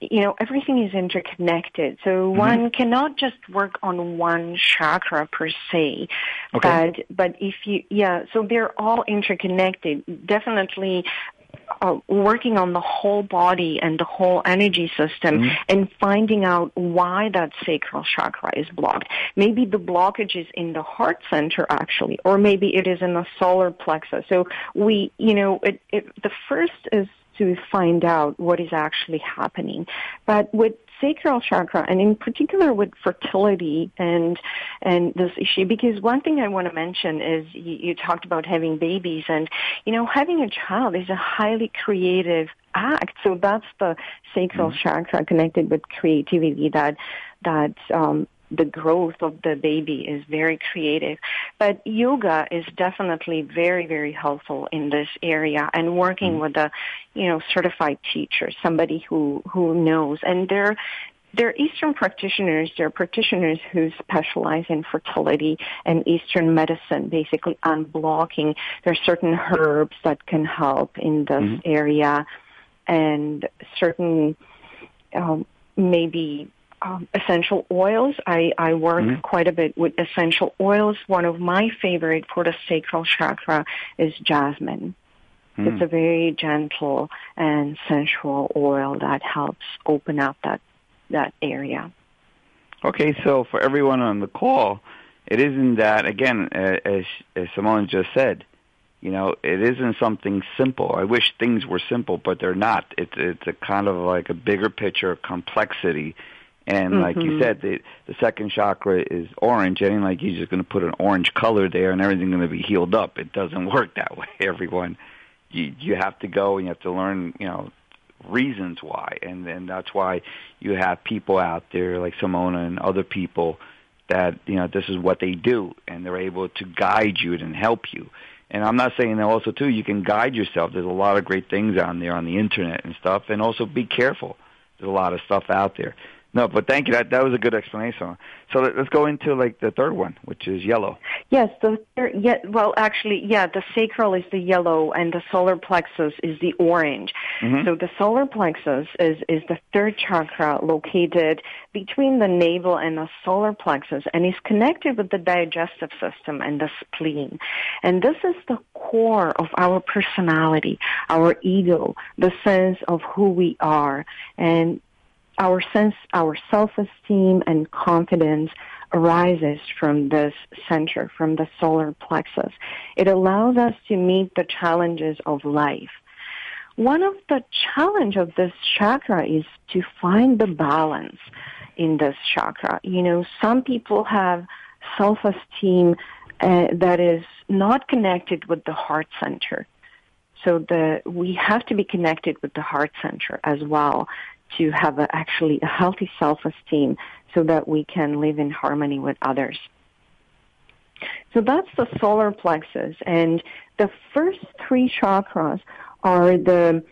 you know, everything is interconnected. So mm-hmm. one cannot just work on one chakra per se. Okay. But, but if you, yeah, so they're all interconnected. Definitely uh, working on the whole body and the whole energy system mm-hmm. and finding out why that sacral chakra is blocked. Maybe the blockage is in the heart center actually, or maybe it is in the solar plexus. So we, you know, it, it, the first is to find out what is actually happening. But with sacral chakra and in particular with fertility and and this issue because one thing I want to mention is you, you talked about having babies and you know having a child is a highly creative act so that's the sacral mm-hmm. chakra connected with creativity that that um the growth of the baby is very creative. But yoga is definitely very, very helpful in this area and working mm-hmm. with a, you know, certified teacher, somebody who, who knows. And they're, they're Eastern practitioners. They're practitioners who specialize in fertility and Eastern medicine, basically unblocking. There are certain herbs that can help in this mm-hmm. area and certain um, maybe um, essential oils. I, I work mm-hmm. quite a bit with essential oils. One of my favorite for the sacral chakra is jasmine. Mm. It's a very gentle and sensual oil that helps open up that that area. Okay, so for everyone on the call, it isn't that again, as, as Simone just said. You know, it isn't something simple. I wish things were simple, but they're not. It's it's a kind of like a bigger picture of complexity And mm-hmm. like you said, the the second chakra is orange, and like you're just going to put an orange color there, and everything's going to be healed up. It doesn't work that way. Everyone, you you have to go and you have to learn, you know, reasons why, and and that's why you have people out there like Simona and other people that you know this is what they do, and they're able to guide you and help you. And I'm not saying that also too you can guide yourself. There's a lot of great things on there on the internet and stuff, and also be careful. There's a lot of stuff out there. No, but thank you. That that was a good explanation. So let, us go into like the third one, which is yellow. Yes, the third, yeah. Well, actually, yeah. The sacral is the yellow, and the solar plexus is the orange. Mm-hmm. So the solar plexus is is the third chakra located between the navel and the solar plexus, and is connected with the digestive system and the spleen. And this is the core of our personality, our ego, the sense of who we are, and our sense, our self-esteem and confidence arises from this center, from the solar plexus. It allows us to meet the challenges of life. One of the challenge of this chakra is to find the balance in this chakra. You know, some people have self-esteem uh, that is not connected with the heart center. So the, we have to be connected with the heart center as well to have a, actually a healthy self-esteem so that we can live in harmony with others. So that's the solar plexus. And the first three chakras are the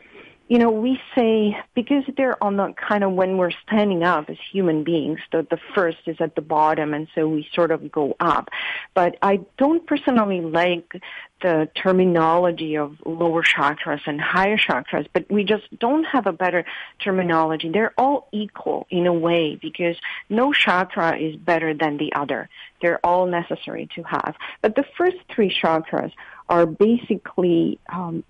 you know, we say because they're on the kind of when we're standing up as human beings, the the first is at the bottom, and so we sort of go up. But I don't personally like the terminology of lower chakras and higher chakras, but we just don't have a better terminology. They're all equal in a way because no chakra is better than the other. They're all necessary to have. But the first three chakras are basically um,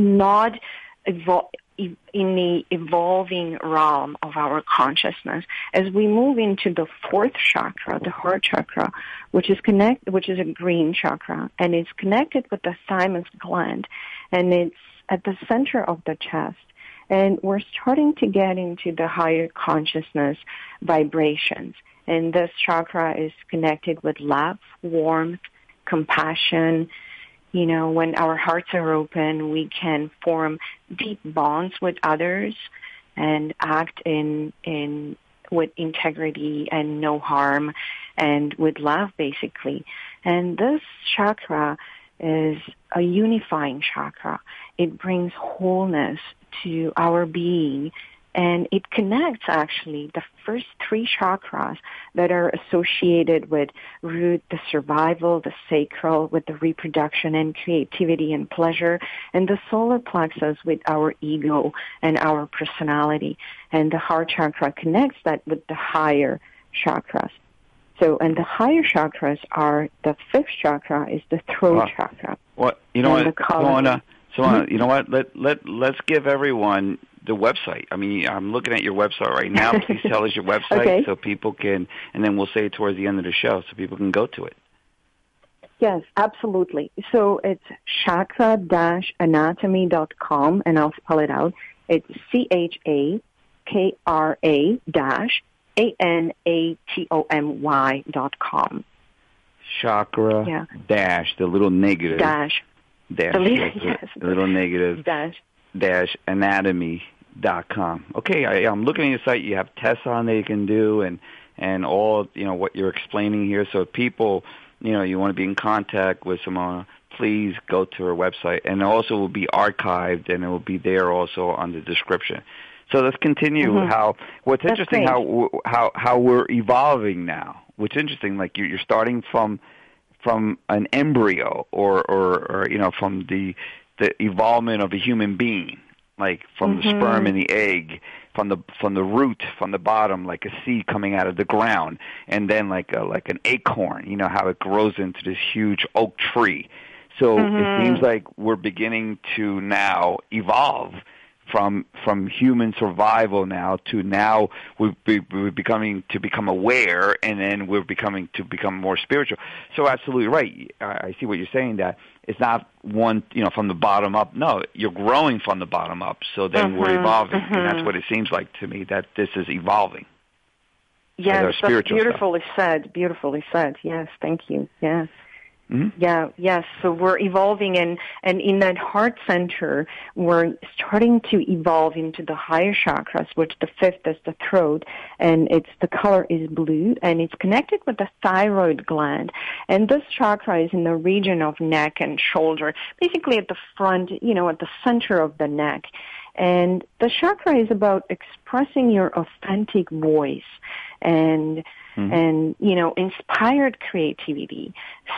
not evol- in the evolving realm of our consciousness as we move into the fourth chakra, the heart chakra, which is connect, which is a green chakra, and it's connected with the thymus gland, and it's at the center of the chest. And we're starting to get into the higher consciousness vibrations. And this chakra is connected with love, warmth, compassion, you know, when our hearts are open, we can form deep bonds with others and act in, in, with integrity and no harm and with love basically. And this chakra is a unifying chakra. It brings wholeness to our being and it connects actually the first three chakras that are associated with root, the survival, the sacral, with the reproduction and creativity and pleasure, and the solar plexus with our ego and our personality. And the heart chakra connects that with the higher chakras. So, and the higher chakras are the fifth chakra is the throat chakra. What you know what, Simona, Simona, mm-hmm. you know what? Let let let's give everyone the website. I mean, I'm looking at your website right now. Please tell us your website okay. so people can, and then we'll say it towards the end of the show so people can go to it. Yes, absolutely. So it's chakra-anatomy.com, and I'll spell it out. It's C-H-A-K-R-A dash A-N-A-T-O-M-Y dot com. Chakra yeah. dash, the little negative. Dash. Dash. The, yes, the little negative. Dash dash anatomy dot com. Okay, I, I'm looking at your site. You have tests on that you can do, and and all you know what you're explaining here. So if people, you know, you want to be in contact with Simona, please go to her website, and it also will be archived, and it will be there also on the description. So let's continue. Mm-hmm. How what's That's interesting great. how how how we're evolving now. What's interesting, like you, you're starting from from an embryo, or or, or you know from the the evolvement of a human being, like from mm-hmm. the sperm and the egg, from the from the root, from the bottom, like a seed coming out of the ground, and then like a, like an acorn. You know how it grows into this huge oak tree. So mm-hmm. it seems like we're beginning to now evolve from from human survival now to now we're, we're becoming to become aware and then we're becoming to become more spiritual so absolutely right i see what you're saying that it's not one you know from the bottom up. No you're growing from the bottom up. So then mm-hmm, we're evolving. Mm-hmm. and that's mm-hmm. what it seems like to me that this is evolving. Yes that's beautifully stuff. said beautifully said. Yes thank you. Yes Mm-hmm. Yeah, yes. So we're evolving and, and in that heart center, we're starting to evolve into the higher chakras, which the fifth is the throat and it's, the color is blue and it's connected with the thyroid gland. And this chakra is in the region of neck and shoulder, basically at the front, you know, at the center of the neck. And the chakra is about expressing your authentic voice and mm-hmm. and you know inspired creativity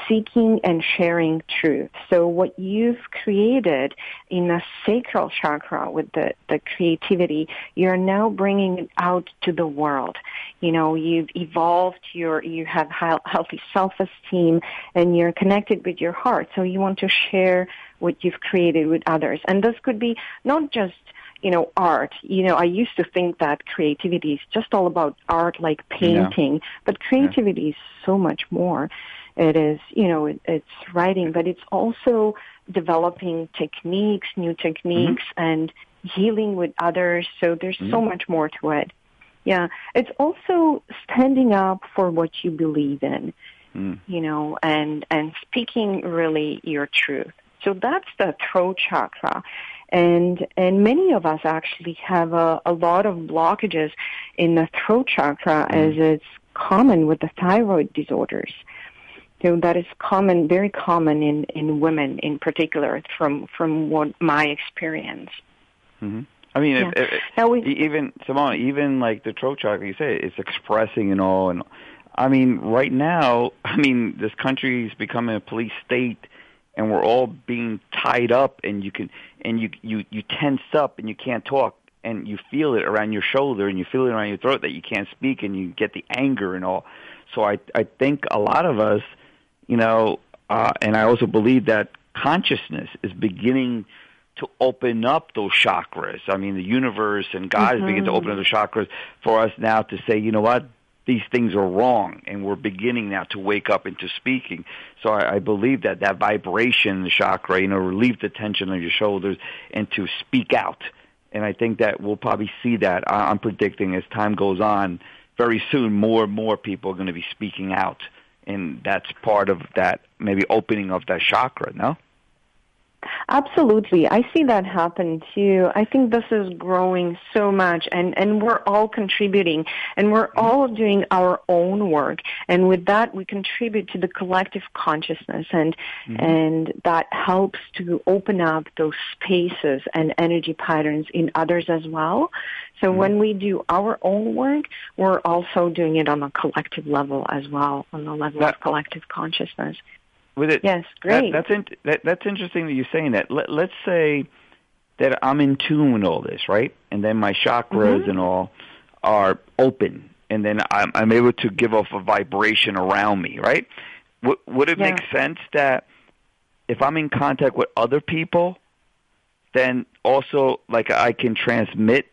seeking and sharing truth. So what you've created in the sacral chakra with the the creativity you're now bringing it out to the world. You know you've evolved your you have healthy self-esteem and you're connected with your heart. So you want to share what you've created with others. And this could be not just you know, art. You know, I used to think that creativity is just all about art like painting, yeah. but creativity yeah. is so much more. It is, you know, it, it's writing, but it's also developing techniques, new techniques, mm-hmm. and healing with others. So there's mm-hmm. so much more to it. Yeah. It's also standing up for what you believe in, mm. you know, and, and speaking really your truth. So that's the throat chakra and and many of us actually have a, a lot of blockages in the throat chakra mm. as it's common with the thyroid disorders. So that is common, very common in, in women in particular from, from what my experience. Mm-hmm. I mean, yeah. if, if, we, even Simone, even like the throat chakra, you say it's expressing and all, and I mean, right now, I mean, this country is becoming a police state, and we're all being tied up and you can and you you you tense up and you can't talk and you feel it around your shoulder and you feel it around your throat that you can't speak and you get the anger and all so i i think a lot of us you know uh and i also believe that consciousness is beginning to open up those chakras. I mean, the universe and God mm-hmm. is beginning to open up the chakras for us now to say, you know what, these things are wrong, and we're beginning now to wake up into speaking. So I, I believe that that vibration, the chakra, you know, relieve the tension on your shoulders and to speak out. And I think that we'll probably see that. I'm predicting as time goes on, very soon, more and more people are going to be speaking out, and that's part of that maybe opening of that chakra. No. Absolutely. I see that happen too. I think this is growing so much and, and we're all contributing and we're all doing our own work. And with that, we contribute to the collective consciousness and, mm-hmm. and that helps to open up those spaces and energy patterns in others as well. So mm-hmm. when we do our own work, we're also doing it on a collective level as well, on the level that, of collective consciousness with it. Yes, great. That, that's in, that, that's interesting that you're saying that. Let, let's say that I'm in tune with all this, right? And then my chakras mm-hmm. and all are open, and then I'm, I'm able to give off a vibration around me, right? W- would it yeah. make sense that if I'm in contact with other people, then also like I can transmit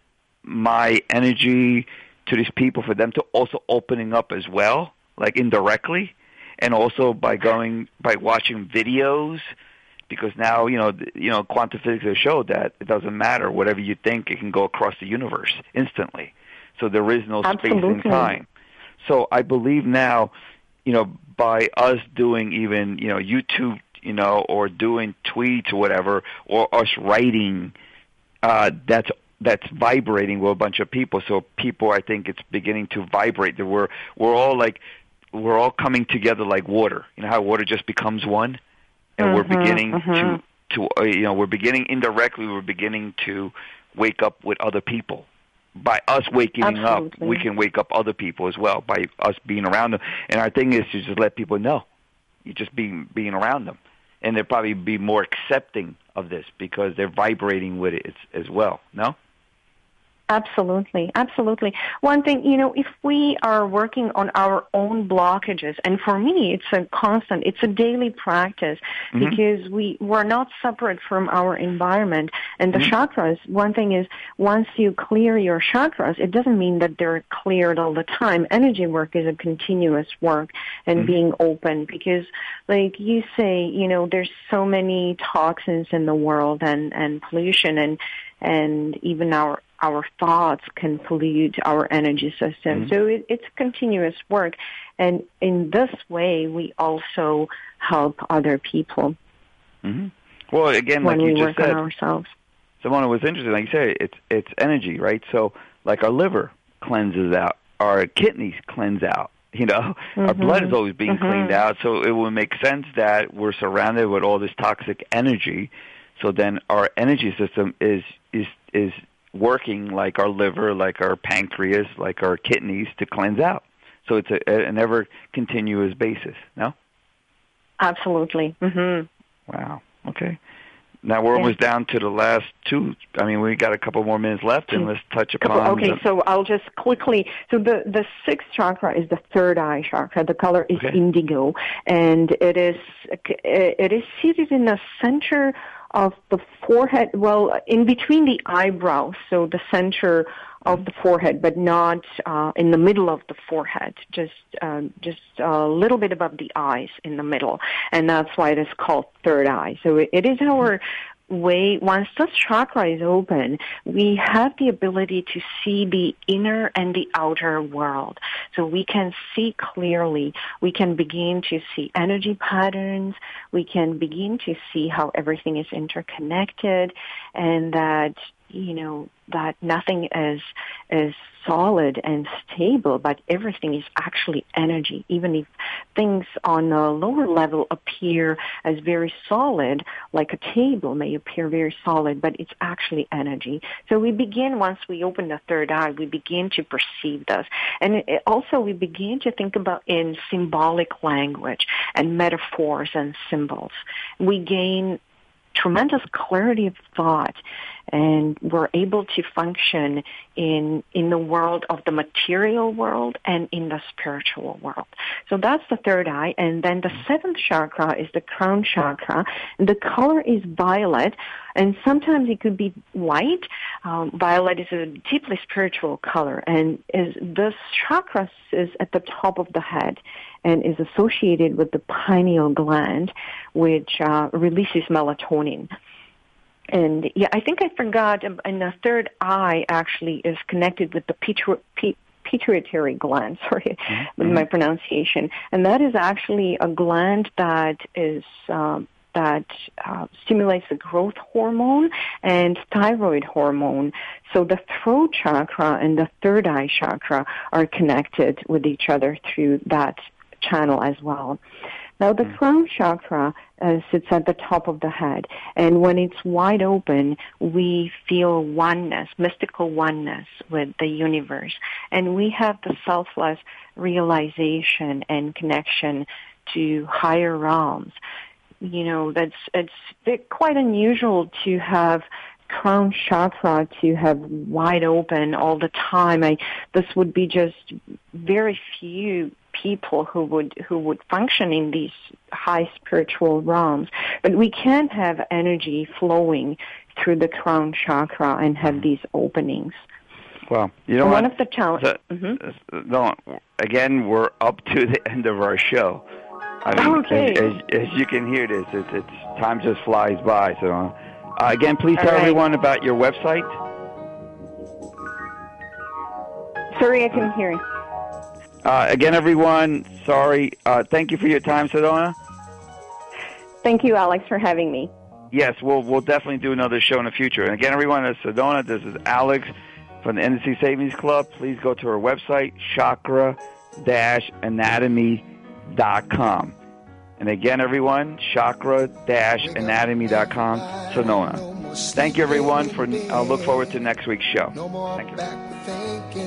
my energy to these people for them to also opening up as well, like indirectly? And also by going by watching videos because now you know you know quantum physics has showed that it doesn't matter whatever you think it can go across the universe instantly so there is no Absolutely. space and time so i believe now you know by us doing even you know youtube you know or doing tweets or whatever or us writing uh that's that's vibrating with a bunch of people. So people, I think it's beginning to vibrate. That we're we're all like we're all coming together like water. You know how water just becomes one, and mm-hmm, we're beginning mm-hmm. to to uh, you know we're beginning indirectly. We're beginning to wake up with other people. By us waking Absolutely. up, we can wake up other people as well by us being around them. And our thing is to just let people know, you just being being around them, and they'll probably be more accepting of this because they're vibrating with it as well. No. Absolutely, absolutely. One thing, you know, if we are working on our own blockages, and for me, it's a constant, it's a daily practice mm-hmm. because we we're not separate from our environment. And the mm-hmm. chakras, one thing is, once you clear your chakras, it doesn't mean that they're cleared all the time. Energy work is a continuous work and mm-hmm. being open because, like you say, you know, there's so many toxins in the world and and pollution and and even our our thoughts can pollute our energy system. Mm-hmm. So it, it's continuous work. And in this way, we also help other people. Mm-hmm. Well, again, like you just said, ourselves. Someone was interesting. Like you said, it's it's energy, right? So, like our liver cleanses out, our kidneys cleanse out. You know, mm-hmm. our blood is always being mm-hmm. cleaned out. So it would make sense that we're surrounded with all this toxic energy. So then our energy system is is is working like our liver, like our pancreas, like our kidneys to cleanse out. So it's a, an ever continuous basis. No. Absolutely. Mm-hmm. Wow. Okay. Now we're almost down to the last two. I mean, we got a couple more minutes left, and let's touch upon. Okay, the, so I'll just quickly. So the the sixth chakra is the third eye chakra. The color is okay. indigo, and it is it is seated in the center of the forehead, well, in between the eyebrows, so the center of the forehead, but not uh, in the middle of the forehead, just um, just a little bit above the eyes in the middle, and that's why it is called third eye. So it, it is our once this chakra is open, we have the ability to see the inner and the outer world. So we can see clearly. We can begin to see energy patterns. We can begin to see how everything is interconnected and that, you know, that nothing is, is solid and stable, but everything is actually energy. Even if things on a lower level appear as very solid, like a table may appear very solid, but it's actually energy. So we begin, once we open the third eye, we begin to perceive this. And also we begin to think about in symbolic language and metaphors and symbols. We gain tremendous clarity of thought and we're able to function in in the world of the material world and in the spiritual world. So that's the third eye, and then the seventh chakra is the crown chakra. The color is violet, and sometimes it could be white. Um, violet is a deeply spiritual color, and is this chakra is at the top of the head and is associated with the pineal gland, which uh, releases melatonin. And yeah, I think I forgot. Um, and the third eye actually is connected with the pituitary gland. Sorry mm-hmm. with my pronunciation. And that is actually a gland that is um, that uh, stimulates the growth hormone and thyroid hormone. So the throat chakra and the third eye chakra are connected with each other through that channel as well. Now the mm. crown chakra uh, sits at the top of the head, and when it's wide open, we feel oneness, mystical oneness with the universe, and we have the selfless realization and connection to higher realms. You know, that's it's quite unusual to have crown chakra to have wide open all the time. I this would be just very few people who would who would function in these high spiritual realms. But we can have energy flowing through the crown chakra and have these openings. Well, you know one what? of the challenges. Mm-hmm. No, again, we're up to the end of our show. I mean, okay. As, as, as, you can hear this, it's, it's time just flies by. So, uh, again, please tell right. everyone about your website. Sorry, I couldn't hear you. Uh, again, everyone, sorry. Uh, thank you for your time, Sedona. Thank you, Alex, for having me. Yes, we'll we'll definitely do another show in the future. And again, everyone, this is Sedona. This is Alex from the NDC Savings Club. Please go to our website, chakra-anatomy.com. And again, everyone, chakra-anatomy.com, Sedona. Thank you, everyone. For I look forward to next week's show. Thank you.